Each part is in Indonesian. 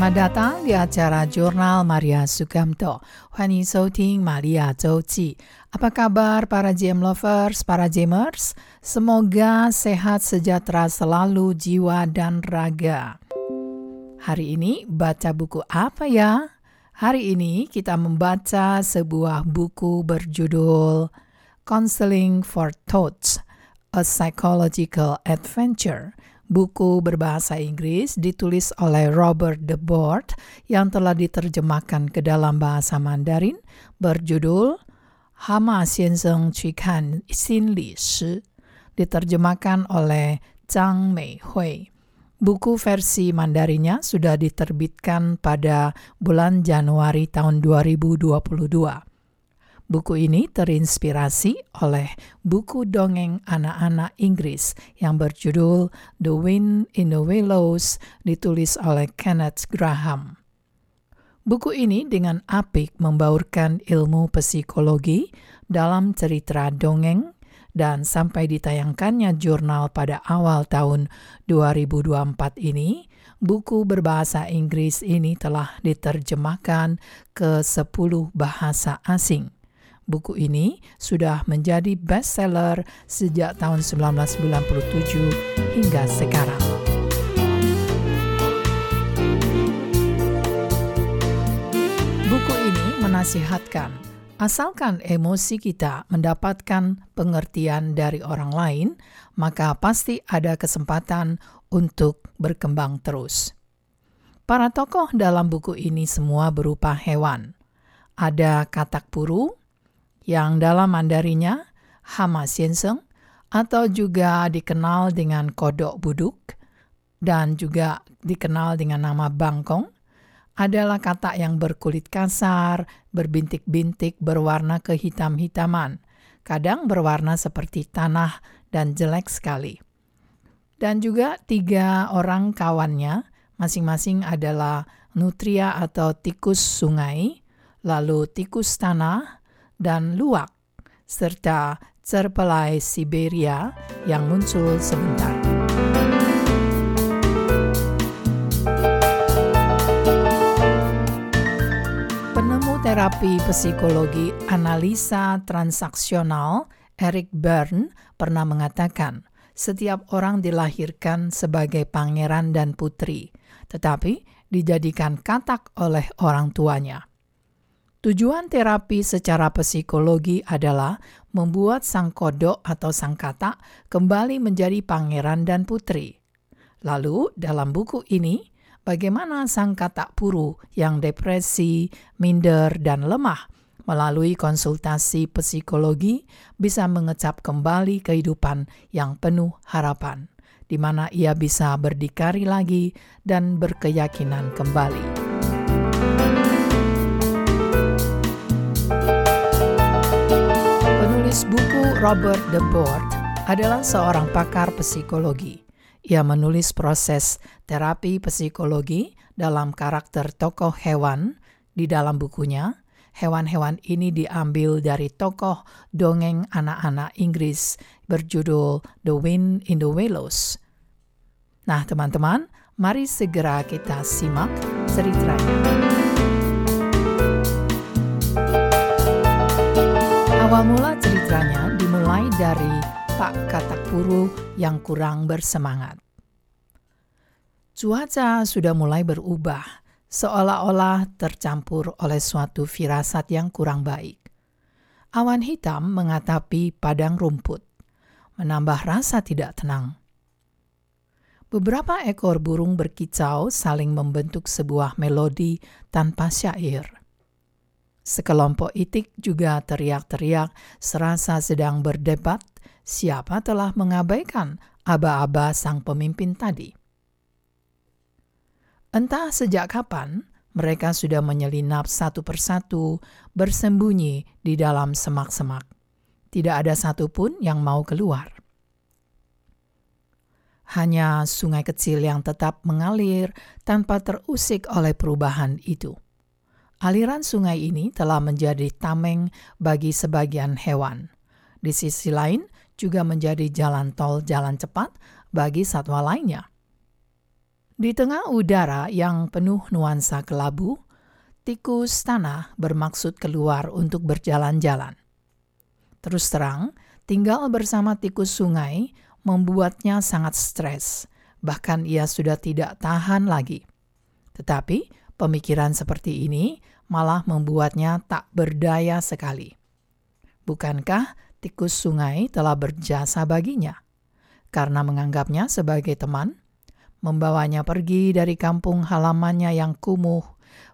Selamat datang di acara Jurnal Maria Sugamto. Hani Souting Maria Zouji. Apa kabar para GM lovers, para GMers? Semoga sehat sejahtera selalu jiwa dan raga. Hari ini baca buku apa ya? Hari ini kita membaca sebuah buku berjudul Counseling for Thoughts, A Psychological Adventure – buku berbahasa Inggris ditulis oleh Robert de Board yang telah diterjemahkan ke dalam bahasa Mandarin berjudul Hama Xianzeng Xin Li Shi diterjemahkan oleh Zhang Meihui. Buku versi Mandarinnya sudah diterbitkan pada bulan Januari tahun 2022. Buku ini terinspirasi oleh buku dongeng anak-anak Inggris yang berjudul The Wind in the Willows ditulis oleh Kenneth Graham. Buku ini dengan apik membaurkan ilmu psikologi dalam cerita dongeng dan sampai ditayangkannya jurnal pada awal tahun 2024 ini, buku berbahasa Inggris ini telah diterjemahkan ke 10 bahasa asing Buku ini sudah menjadi bestseller sejak tahun 1997 hingga sekarang. Buku ini menasihatkan, asalkan emosi kita mendapatkan pengertian dari orang lain, maka pasti ada kesempatan untuk berkembang terus. Para tokoh dalam buku ini semua berupa hewan. Ada katak puru, yang dalam Mandarinya Hama Sienseng atau juga dikenal dengan kodok buduk dan juga dikenal dengan nama bangkong adalah kata yang berkulit kasar, berbintik-bintik, berwarna kehitam-hitaman, kadang berwarna seperti tanah dan jelek sekali. Dan juga tiga orang kawannya, masing-masing adalah nutria atau tikus sungai, lalu tikus tanah, dan luwak, serta cerpelai Siberia yang muncul sebentar. Penemu terapi psikologi analisa transaksional Eric Berne pernah mengatakan, setiap orang dilahirkan sebagai pangeran dan putri, tetapi dijadikan katak oleh orang tuanya. Tujuan terapi secara psikologi adalah membuat sang kodok atau sang katak kembali menjadi pangeran dan putri. Lalu, dalam buku ini, bagaimana sang katak puru yang depresi, minder, dan lemah melalui konsultasi psikologi bisa mengecap kembali kehidupan yang penuh harapan, di mana ia bisa berdikari lagi dan berkeyakinan kembali. Penulis buku Robert de Board adalah seorang pakar psikologi. Ia menulis proses terapi psikologi dalam karakter tokoh hewan di dalam bukunya. Hewan-hewan ini diambil dari tokoh dongeng anak-anak Inggris berjudul The Wind in the Willows. Nah, teman-teman, mari segera kita simak ceritanya. Awal mula ceritanya dimulai dari Pak Katak Puru yang kurang bersemangat. Cuaca sudah mulai berubah, seolah-olah tercampur oleh suatu firasat yang kurang baik. Awan hitam mengatapi padang rumput, menambah rasa tidak tenang. Beberapa ekor burung berkicau saling membentuk sebuah melodi tanpa syair. Sekelompok itik juga teriak-teriak serasa sedang berdebat siapa telah mengabaikan aba-aba sang pemimpin tadi. Entah sejak kapan mereka sudah menyelinap satu persatu bersembunyi di dalam semak-semak. Tidak ada satupun yang mau keluar. Hanya sungai kecil yang tetap mengalir tanpa terusik oleh perubahan itu. Aliran sungai ini telah menjadi tameng bagi sebagian hewan. Di sisi lain, juga menjadi jalan tol jalan cepat bagi satwa lainnya. Di tengah udara yang penuh nuansa kelabu, tikus tanah bermaksud keluar untuk berjalan-jalan. Terus terang, tinggal bersama tikus sungai membuatnya sangat stres, bahkan ia sudah tidak tahan lagi. Tetapi pemikiran seperti ini malah membuatnya tak berdaya sekali. Bukankah tikus sungai telah berjasa baginya? Karena menganggapnya sebagai teman, membawanya pergi dari kampung halamannya yang kumuh,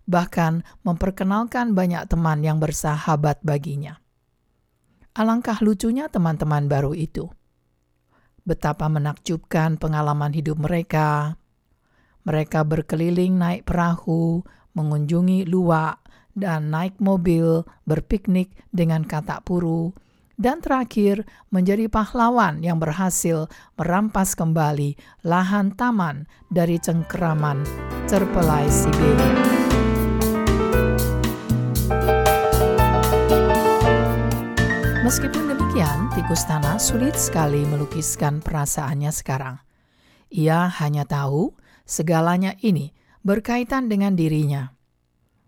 bahkan memperkenalkan banyak teman yang bersahabat baginya. Alangkah lucunya teman-teman baru itu. Betapa menakjubkan pengalaman hidup mereka. Mereka berkeliling naik perahu, mengunjungi luak, dan naik mobil berpiknik dengan katak puru, dan terakhir menjadi pahlawan yang berhasil merampas kembali lahan taman dari cengkeraman terpelai Siberia. Meskipun demikian, tikus tanah sulit sekali melukiskan perasaannya sekarang. Ia hanya tahu segalanya ini berkaitan dengan dirinya.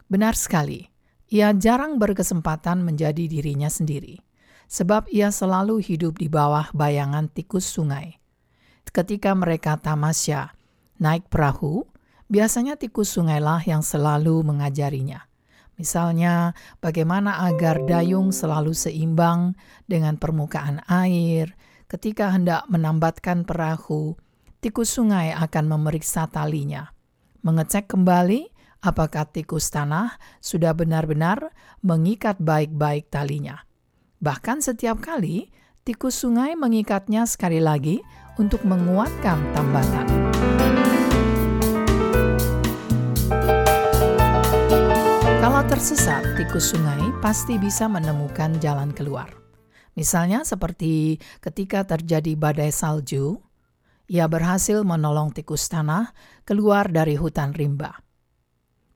Benar sekali, ia jarang berkesempatan menjadi dirinya sendiri sebab ia selalu hidup di bawah bayangan tikus sungai. Ketika mereka tamasya, naik perahu, biasanya tikus sungailah yang selalu mengajarinya. Misalnya, bagaimana agar dayung selalu seimbang dengan permukaan air. Ketika hendak menambatkan perahu, tikus sungai akan memeriksa talinya, mengecek kembali apakah tikus tanah sudah benar-benar mengikat baik-baik talinya. Bahkan setiap kali, tikus sungai mengikatnya sekali lagi untuk menguatkan tambatan. Kalau tersesat, tikus sungai pasti bisa menemukan jalan keluar. Misalnya seperti ketika terjadi badai salju, ia berhasil menolong tikus tanah keluar dari hutan rimba.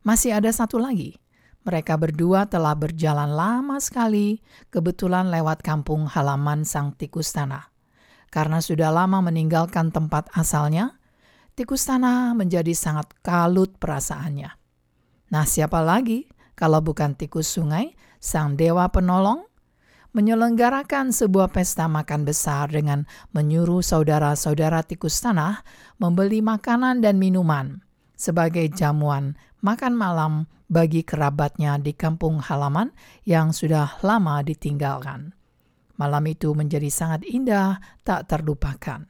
Masih ada satu lagi, mereka berdua telah berjalan lama sekali, kebetulan lewat kampung halaman sang tikus tanah. Karena sudah lama meninggalkan tempat asalnya, tikus tanah menjadi sangat kalut perasaannya. Nah, siapa lagi kalau bukan tikus sungai, sang dewa penolong? Menyelenggarakan sebuah pesta makan besar dengan menyuruh saudara-saudara tikus tanah membeli makanan dan minuman sebagai jamuan makan malam bagi kerabatnya di kampung halaman yang sudah lama ditinggalkan. Malam itu menjadi sangat indah, tak terlupakan.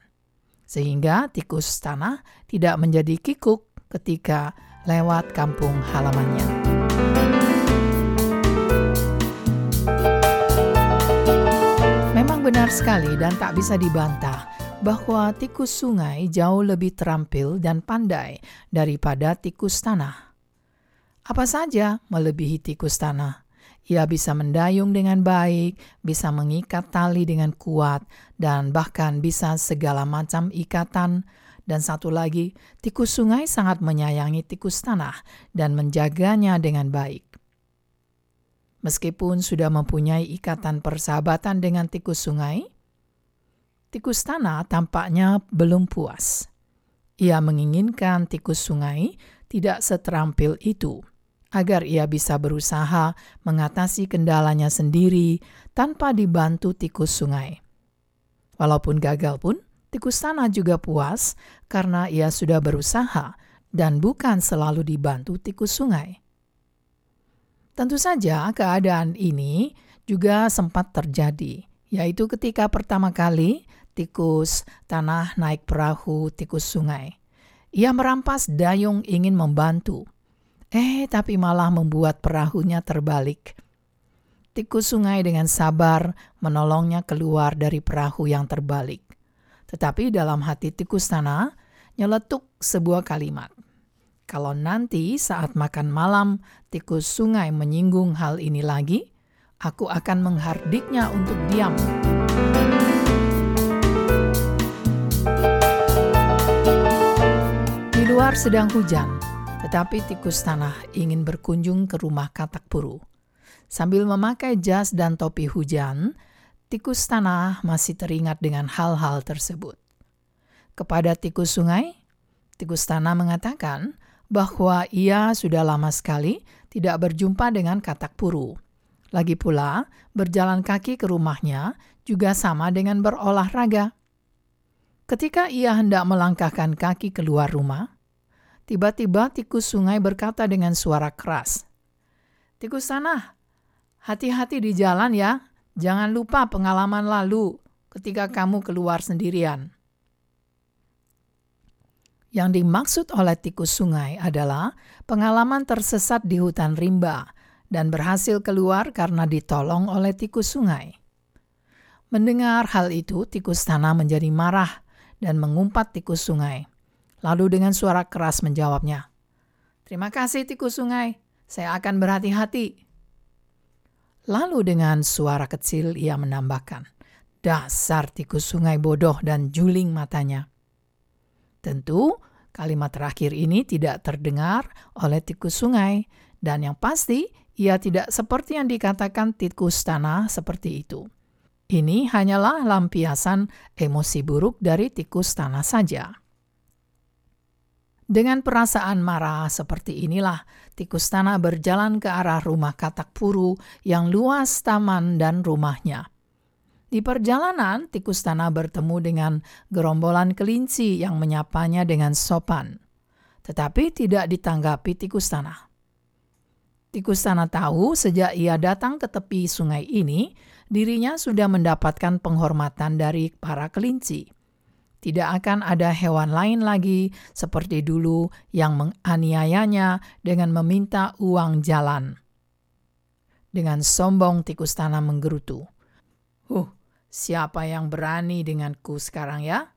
Sehingga tikus tanah tidak menjadi kikuk ketika lewat kampung halamannya. Memang benar sekali dan tak bisa dibantah bahwa tikus sungai jauh lebih terampil dan pandai daripada tikus tanah. Apa saja melebihi tikus tanah. Ia bisa mendayung dengan baik, bisa mengikat tali dengan kuat, dan bahkan bisa segala macam ikatan. Dan satu lagi, tikus sungai sangat menyayangi tikus tanah dan menjaganya dengan baik. Meskipun sudah mempunyai ikatan persahabatan dengan tikus sungai, tikus tanah tampaknya belum puas. Ia menginginkan tikus sungai tidak seterampil itu, agar ia bisa berusaha mengatasi kendalanya sendiri tanpa dibantu tikus sungai. Walaupun gagal pun, tikus tanah juga puas karena ia sudah berusaha dan bukan selalu dibantu tikus sungai. Tentu saja keadaan ini juga sempat terjadi, yaitu ketika pertama kali tikus tanah naik perahu tikus sungai. Ia merampas dayung ingin membantu. Eh, tapi malah membuat perahunya terbalik. Tikus sungai dengan sabar menolongnya keluar dari perahu yang terbalik. Tetapi dalam hati tikus tanah nyeletuk sebuah kalimat. Kalau nanti saat makan malam tikus sungai menyinggung hal ini lagi, aku akan menghardiknya untuk diam. luar sedang hujan, tetapi tikus tanah ingin berkunjung ke rumah katak puru. Sambil memakai jas dan topi hujan, tikus tanah masih teringat dengan hal-hal tersebut. Kepada tikus sungai, Tikus tanah mengatakan bahwa ia sudah lama sekali tidak berjumpa dengan katak puru. Lagi pula, berjalan kaki ke rumahnya juga sama dengan berolahraga. Ketika ia hendak melangkahkan kaki keluar rumah, tiba-tiba tikus sungai berkata dengan suara keras, "Tikus tanah, hati-hati di jalan ya, jangan lupa pengalaman lalu ketika kamu keluar sendirian." Yang dimaksud oleh tikus sungai adalah pengalaman tersesat di hutan rimba dan berhasil keluar karena ditolong oleh tikus sungai. Mendengar hal itu, tikus tanah menjadi marah dan mengumpat tikus sungai. Lalu dengan suara keras menjawabnya, "Terima kasih, tikus sungai. Saya akan berhati-hati." Lalu dengan suara kecil ia menambahkan, "Dasar tikus sungai bodoh dan juling matanya." Tentu, kalimat terakhir ini tidak terdengar oleh tikus sungai, dan yang pasti ia tidak seperti yang dikatakan tikus tanah seperti itu. Ini hanyalah lampiasan emosi buruk dari tikus tanah saja. Dengan perasaan marah seperti inilah, tikus tanah berjalan ke arah rumah katak puru yang luas taman dan rumahnya. Di perjalanan, tikus tanah bertemu dengan gerombolan kelinci yang menyapanya dengan sopan, tetapi tidak ditanggapi tikus tanah. Tikus tanah tahu sejak ia datang ke tepi sungai ini, dirinya sudah mendapatkan penghormatan dari para kelinci. Tidak akan ada hewan lain lagi seperti dulu yang menganiayanya dengan meminta uang jalan. Dengan sombong tikus tanah menggerutu. Huh, Siapa yang berani denganku sekarang ya?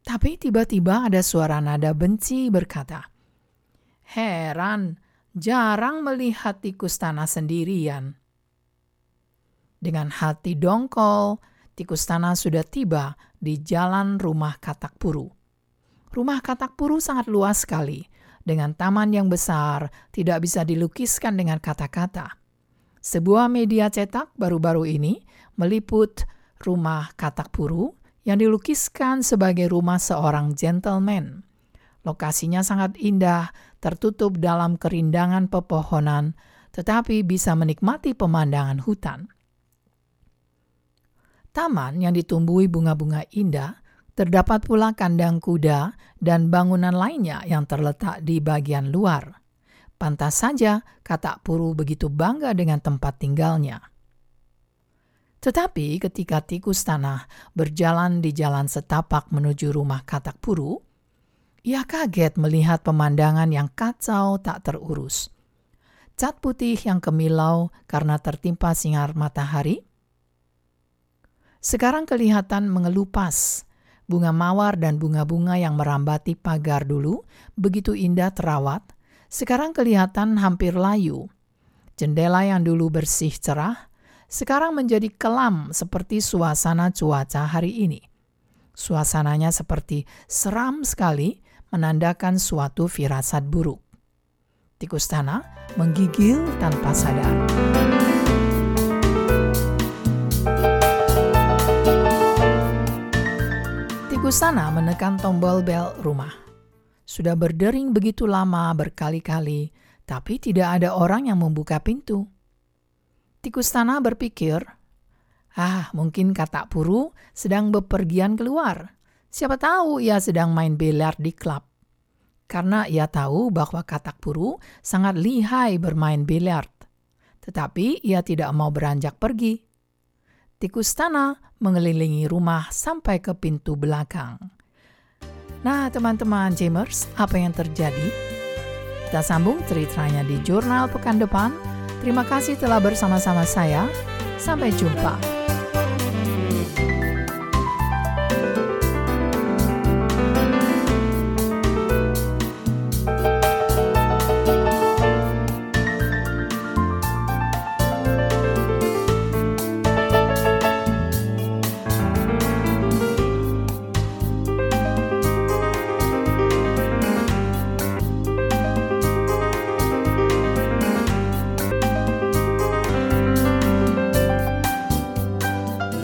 Tapi tiba-tiba ada suara nada benci berkata, Heran, jarang melihat tikus tanah sendirian. Dengan hati dongkol, tikus tanah sudah tiba di jalan rumah katak puru. Rumah katak puru sangat luas sekali, dengan taman yang besar, tidak bisa dilukiskan dengan kata-kata. Sebuah media cetak baru-baru ini meliput rumah katak puru yang dilukiskan sebagai rumah seorang gentleman. Lokasinya sangat indah, tertutup dalam kerindangan pepohonan, tetapi bisa menikmati pemandangan hutan. Taman yang ditumbuhi bunga-bunga indah, terdapat pula kandang kuda dan bangunan lainnya yang terletak di bagian luar. Pantas saja katak puru begitu bangga dengan tempat tinggalnya. Tetapi ketika tikus tanah berjalan di jalan setapak menuju rumah katak puru, ia kaget melihat pemandangan yang kacau tak terurus. Cat putih yang kemilau karena tertimpa sinar matahari, sekarang kelihatan mengelupas. Bunga mawar dan bunga-bunga yang merambati pagar dulu begitu indah terawat sekarang kelihatan hampir layu. Jendela yang dulu bersih cerah, sekarang menjadi kelam seperti suasana cuaca hari ini. Suasananya seperti seram sekali, menandakan suatu firasat buruk. Tikus tanah menggigil tanpa sadar. Tikus tanah menekan tombol bel rumah. Sudah berdering begitu lama berkali-kali, tapi tidak ada orang yang membuka pintu. Tikus tanah berpikir, ah mungkin kata puru sedang bepergian keluar. Siapa tahu ia sedang main biliar di klub. Karena ia tahu bahwa katak puru sangat lihai bermain biliar. Tetapi ia tidak mau beranjak pergi. Tikus tanah mengelilingi rumah sampai ke pintu belakang. Nah, teman-teman Jamers, apa yang terjadi? Kita sambung ceritanya di jurnal pekan depan. Terima kasih telah bersama-sama saya. Sampai jumpa.